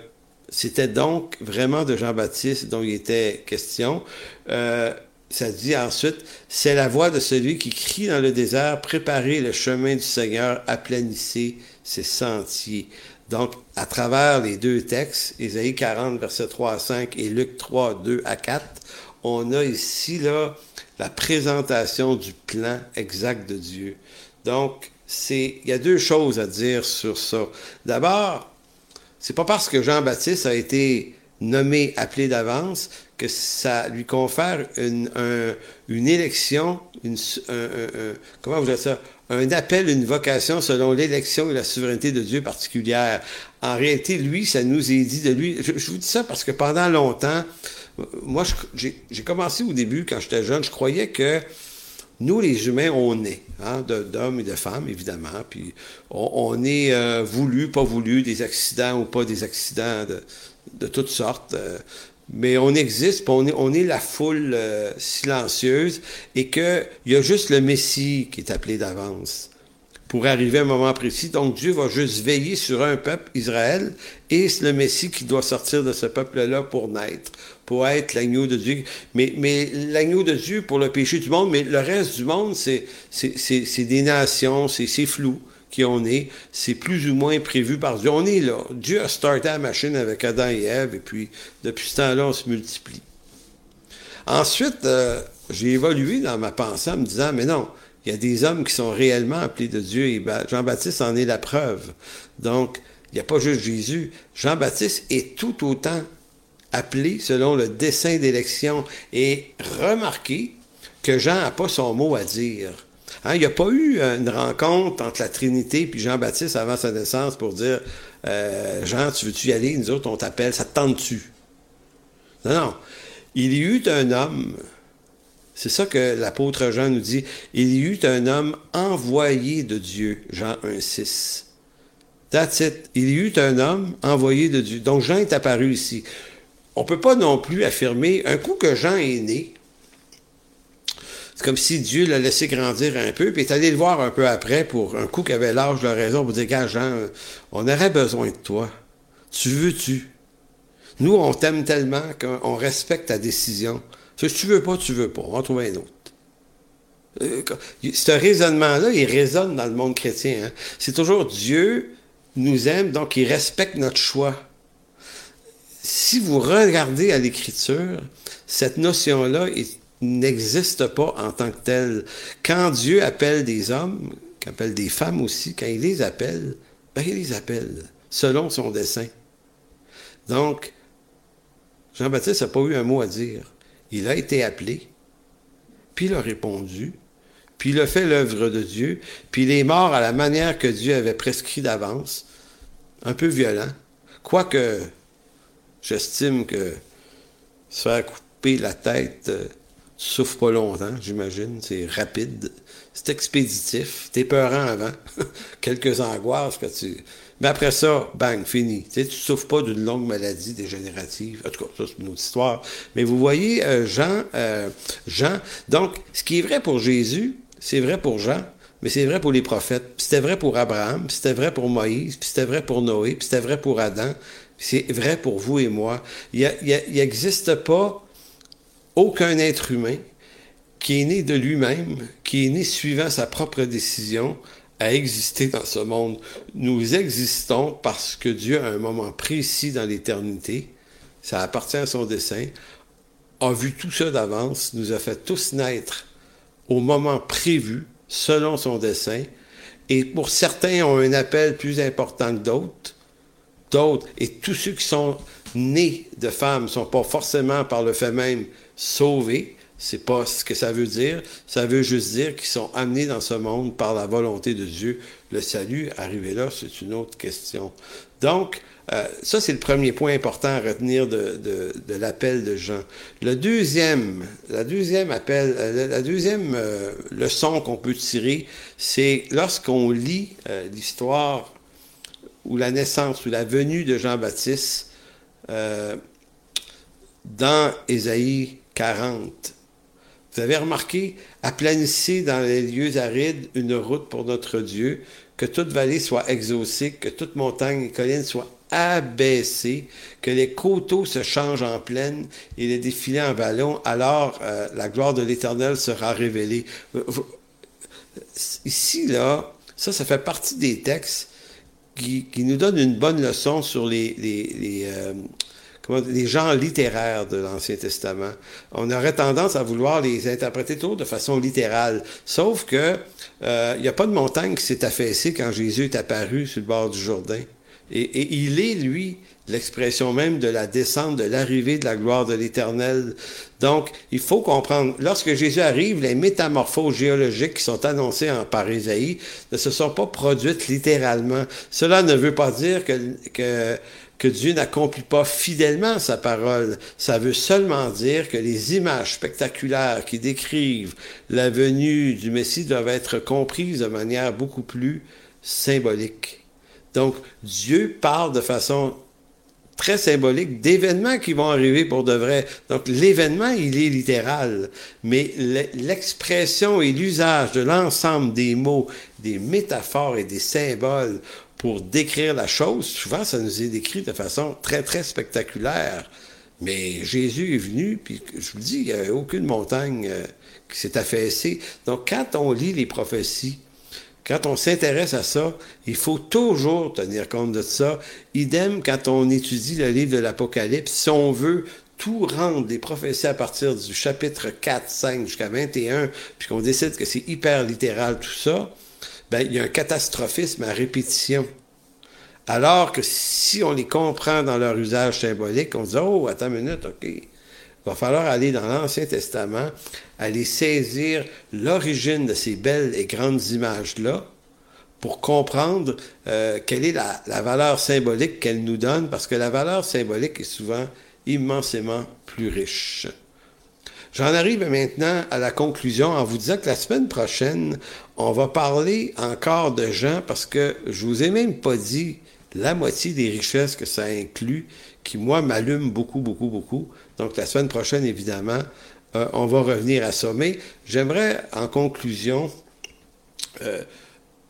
c'était donc vraiment de Jean-Baptiste dont il était question. Euh, ça dit ensuite, c'est la voix de celui qui crie dans le désert, préparez le chemin du Seigneur, aplanissez ses sentiers. Donc, à travers les deux textes, Ésaïe 40, verset 3 à 5 et Luc 3, 2 à 4, on a ici, là, la présentation du plan exact de Dieu. Donc, c'est, il y a deux choses à dire sur ça. D'abord, c'est pas parce que Jean-Baptiste a été nommé, appelé d'avance, que ça lui confère une, une élection, une, un, comment vous dites ça, un appel, une vocation selon l'élection et la souveraineté de Dieu particulière. En réalité, lui, ça nous est dit de lui. Je, vous dis ça parce que pendant longtemps, moi, j'ai commencé au début, quand j'étais jeune, je croyais que nous, les humains, on est, hein, d'hommes et de femmes, évidemment, puis on, est euh, voulu, pas voulu, des accidents ou pas des accidents de, de toutes sortes. Euh, mais on existe, on est, la foule euh, silencieuse et qu'il y a juste le Messie qui est appelé d'avance pour arriver à un moment précis. Donc Dieu va juste veiller sur un peuple, Israël, et c'est le Messie qui doit sortir de ce peuple-là pour naître, pour être l'agneau de Dieu. Mais, mais l'agneau de Dieu pour le péché du monde, mais le reste du monde, c'est, c'est, des nations, c'est, c'est flou qui on est, c'est plus ou moins prévu par Dieu. On est là. Dieu a starté la machine avec Adam et Ève, et puis depuis ce temps-là, on se multiplie. Ensuite, euh, j'ai évolué dans ma pensée en me disant, mais non, il y a des hommes qui sont réellement appelés de Dieu, et Jean-Baptiste en est la preuve. Donc, il n'y a pas juste Jésus. Jean-Baptiste est tout autant appelé selon le dessein d'élection. Et remarquez que Jean n'a pas son mot à dire. Hein, il n'y a pas eu une rencontre entre la Trinité et Jean-Baptiste avant sa naissance pour dire euh, Jean, tu veux-tu y aller? Nous autres, on t'appelle, ça te tente-tu? Non, non. Il y eut un homme, c'est ça que l'apôtre Jean nous dit, il y eut un homme envoyé de Dieu, Jean 1,6. That's it. Il y eut un homme envoyé de Dieu. Donc Jean est apparu ici. On ne peut pas non plus affirmer, un coup que Jean est né, comme si Dieu l'a laissé grandir un peu, puis est allé le voir un peu après pour un coup qui avait l'âge de raison pour dire, gars, Jean, on aurait besoin de toi. Tu veux-tu? Nous, on t'aime tellement qu'on respecte ta décision. Si tu veux pas, tu veux pas. On va trouver un autre. Euh, ce raisonnement-là, il résonne dans le monde chrétien. Hein. C'est toujours Dieu nous aime, donc il respecte notre choix. Si vous regardez à l'Écriture, cette notion-là est n'existe pas en tant que tel. Quand Dieu appelle des hommes, appelle des femmes aussi, quand il les appelle, ben il les appelle selon son dessein. Donc, Jean-Baptiste n'a pas eu un mot à dire. Il a été appelé, puis il a répondu, puis il a fait l'œuvre de Dieu, puis il est mort à la manière que Dieu avait prescrit d'avance, un peu violent, quoique j'estime que se faire couper la tête euh, souffre pas longtemps, j'imagine. C'est rapide. C'est expéditif. T'es peurant avant. Quelques angoisses que tu. Mais après ça, bang, fini. Tu sais, tu souffres pas d'une longue maladie dégénérative. En tout cas, ça, c'est une autre histoire. Mais vous voyez, euh, Jean, euh, Jean. Donc, ce qui est vrai pour Jésus, c'est vrai pour Jean, mais c'est vrai pour les prophètes. Puis c'était vrai pour Abraham, puis c'était vrai pour Moïse, puis c'était vrai pour Noé, puis c'était vrai pour Adam. C'est vrai pour vous et moi. Il n'existe pas aucun être humain qui est né de lui-même, qui est né suivant sa propre décision, a existé dans ce monde. Nous existons parce que Dieu, à un moment précis dans l'éternité, ça appartient à son dessein, a vu tout ça d'avance, nous a fait tous naître au moment prévu, selon son dessein, et pour certains ont un appel plus important que d'autres, d'autres, et tous ceux qui sont nés de femmes ne sont pas forcément par le fait même sauvés. C'est pas ce que ça veut dire. Ça veut juste dire qu'ils sont amenés dans ce monde par la volonté de Dieu. Le salut, arrivé là, c'est une autre question. Donc, euh, ça, c'est le premier point important à retenir de, de, l'appel de Jean. Le deuxième, la deuxième appel, euh, la deuxième euh, leçon qu'on peut tirer, c'est lorsqu'on lit l'histoire ou la naissance ou la venue de Jean-Baptiste dans Ésaïe 40. Vous avez remarqué, aplanissez dans les lieux arides une route pour notre Dieu, que toute vallée soit exaucée, que toute montagne et colline soient abaissées, que les coteaux se changent en plaine et les défilés en ballon, alors euh, la gloire de l'Éternel sera révélée. Ici, là, ça, ça fait partie des textes qui, nous donnent une bonne leçon sur les, les, euh, les genres littéraires de l'Ancien Testament. On aurait tendance à vouloir les interpréter toujours de façon littérale. Sauf que il euh, n'y a pas de montagne qui s'est affaissée quand Jésus est apparu sur le bord du Jourdain. Et, il est, lui, l'expression même de la descente, de l'arrivée de la gloire de l'Éternel. Donc, il faut comprendre, lorsque Jésus arrive, les métamorphoses géologiques qui sont annoncées en, par Isaïe ne se sont pas produites littéralement. Cela ne veut pas dire que, que, que Dieu n'accomplit pas fidèlement sa parole. Ça veut seulement dire que les images spectaculaires qui décrivent la venue du Messie doivent être comprises de manière beaucoup plus symbolique. Donc, Dieu parle de façon très symbolique d'événements qui vont arriver pour de vrai. Donc, l'événement, il est littéral, mais l'expression et l'usage de l'ensemble des mots, des métaphores et des symboles pour décrire la chose, souvent, ça nous est décrit de façon très, très spectaculaire. Mais Jésus est venu, puis je vous dis, il n'y a aucune montagne euh, qui s'est affaissée. Donc, quand on lit les prophéties, quand on s'intéresse à ça, il faut toujours tenir compte de ça. Idem quand on étudie le livre de l'Apocalypse, si on veut tout rendre les prophéties à partir du chapitre 4, 5 jusqu'à 21, puis qu'on décide que c'est hyper littéral tout ça, ben, il y a un catastrophisme à répétition. Alors que si on les comprend dans leur usage symbolique, on se dit, oh, attends une minute, OK. Il va falloir aller dans l'Ancien Testament, aller saisir l'origine de ces belles et grandes images-là pour comprendre euh, quelle est la, valeur symbolique qu'elles nous donnent, parce que la valeur symbolique est souvent immensément plus riche. J'en arrive maintenant à la conclusion en vous disant que la semaine prochaine, on va parler encore de gens parce que je vous ai même pas dit la moitié des richesses que ça inclut, qui moi m'allument beaucoup, beaucoup, beaucoup. Donc, la semaine prochaine, évidemment, euh, on va revenir à ça. Mais j'aimerais, en conclusion, euh,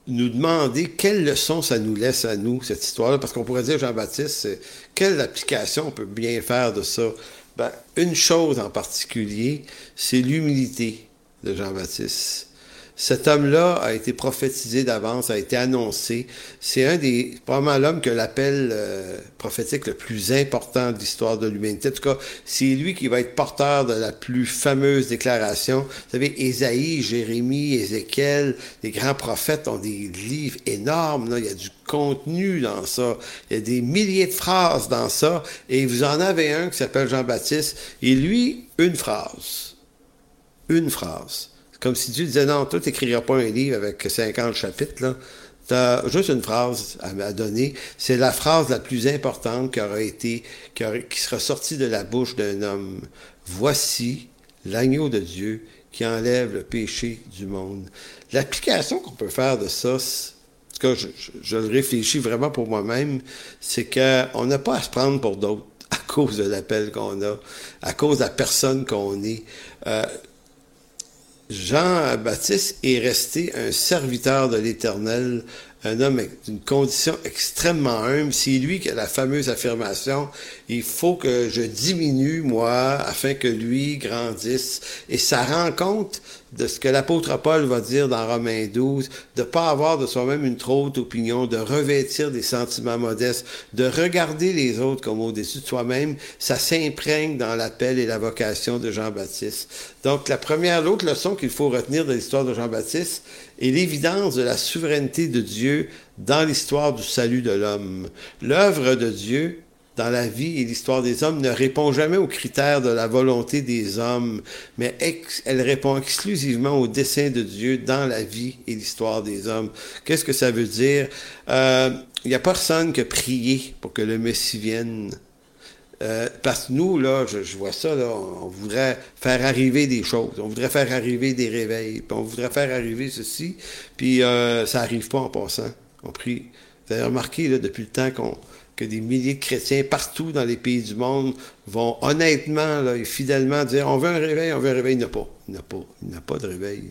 nous demander quelle leçon ça nous laisse à nous, cette histoire-là, parce qu'on pourrait dire, Jean-Baptiste, quelle application on peut bien faire de ça? Ben, une chose en particulier, c'est l'humilité de Jean-Baptiste. Cet homme-là a été prophétisé d'avance, a été annoncé. C'est un des, probablement l'homme que l'appel euh, prophétique le plus important de l'histoire de l'humanité. En tout cas, c'est lui qui va être porteur de la plus fameuse déclaration. Vous savez, Ésaïe, Jérémie, Ézéchiel, les grands prophètes ont des livres énormes. Là. Il y a du contenu dans ça. Il y a des milliers de phrases dans ça. Et vous en avez un qui s'appelle Jean-Baptiste. Et lui, une phrase. Une phrase. Comme si Dieu disait, non, toi, tu n'écriras pas un livre avec 50 chapitres, là. Tu as juste une phrase à, donner. C'est la phrase la plus importante qui aura été, qui, sera sortie de la bouche d'un homme. Voici l'agneau de Dieu qui enlève le péché du monde. L'application qu'on peut faire de ça, en tout cas, je, je le réfléchis vraiment pour moi-même, c'est qu'on n'a pas à se prendre pour d'autres à cause de l'appel qu'on a, à cause de la personne qu'on est. Euh, Jean-Baptiste est resté un serviteur de l'Éternel, un homme d'une condition extrêmement humble. C'est lui qui a la fameuse affirmation, il faut que je diminue, moi, afin que lui grandisse. Et ça rend compte de ce que l'apôtre Paul va dire dans Romains 12, de pas avoir de soi-même une trop haute opinion, de revêtir des sentiments modestes, de regarder les autres comme au-dessus de soi-même, ça s'imprègne dans l'appel et la vocation de Jean-Baptiste. Donc, la première, l'autre leçon qu'il faut retenir de l'histoire de Jean-Baptiste est l'évidence de la souveraineté de Dieu dans l'histoire du salut de l'homme. L'œuvre de Dieu dans la vie et l'histoire des hommes ne répond jamais aux critères de la volonté des hommes, mais elle répond exclusivement au dessein de Dieu dans la vie et l'histoire des hommes. Qu'est-ce que ça veut dire? Il euh, n'y a personne qui a prié pour que le Messie vienne. Euh, parce que nous, là, je, vois ça, là, on, voudrait faire arriver des choses, on voudrait faire arriver des réveils, puis on voudrait faire arriver ceci, puis euh, ça n'arrive pas en passant. On prie. Vous avez remarqué, là, depuis le temps qu'on que des milliers de chrétiens partout dans les pays du monde vont honnêtement et fidèlement dire on veut un réveil, on veut un réveil. Il n'y a pas. Il pas. Il n'y pas de réveil.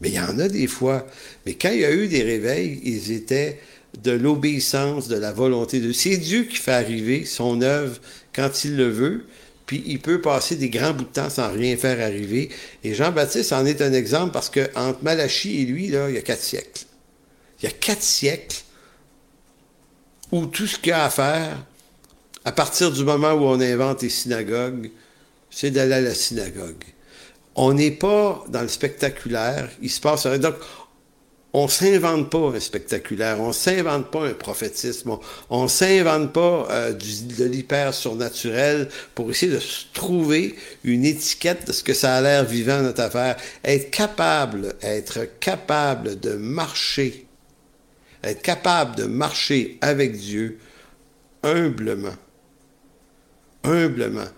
Mais il y en a des fois. Mais quand il y a eu des réveils, ils étaient de l'obéissance, de la volonté de. C'est Dieu qui fait arriver son œuvre quand il le veut, puis il peut passer des grands bouts de temps sans rien faire arriver. Et Jean-Baptiste en est un exemple parce que entre Malachie et lui, là, il y a quatre siècles. Il y a quatre siècles où tout ce qu'il y a à faire, à partir du moment où on invente les synagogues, c'est d'aller à la synagogue. On n'est pas dans le spectaculaire. Il se passe. Donc, on s'invente pas un spectaculaire, on s'invente pas un prophétisme, on, s'invente pas euh, de l'hyper surnaturel pour essayer de trouver une étiquette de ce que ça a l'air vivant notre affaire. Être capable, être capable de marcher, être capable de marcher avec Dieu humblement, humblement.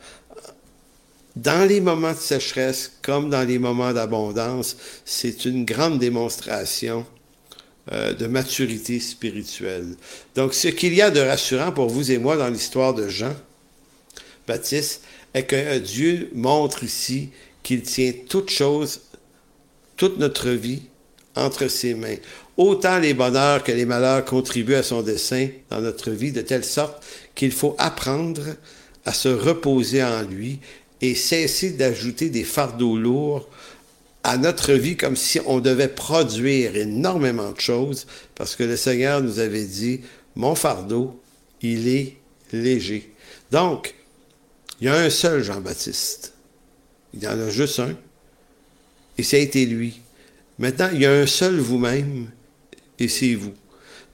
Dans les moments de sécheresse comme dans les moments d'abondance, c'est une grande démonstration euh, de maturité spirituelle. Donc, ce qu'il y a de rassurant pour vous et moi dans l'histoire de Jean Baptiste est que Dieu montre ici qu'il tient toute chose, toute notre vie entre ses mains. Autant les bonheurs que les malheurs contribuent à son dessein dans notre vie, de telle sorte qu'il faut apprendre à se reposer en lui et cesser d'ajouter des fardeaux lourds à notre vie comme si on devait produire énormément de choses parce que le Seigneur nous avait dit, mon fardeau, il est léger. Donc, il y a un seul Jean-Baptiste. Il y en a juste un. Et ça a été lui. Maintenant, il y a un seul vous-même et c'est vous.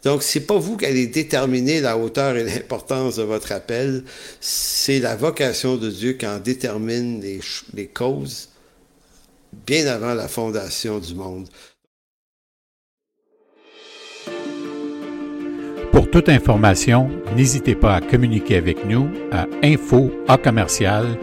Donc, c'est pas vous qui allez déterminer la hauteur et l'importance de votre appel, c'est la vocation de Dieu qui en détermine les, causes bien avant la fondation du monde. Pour toute information, n'hésitez pas à communiquer avec nous à info à commercial.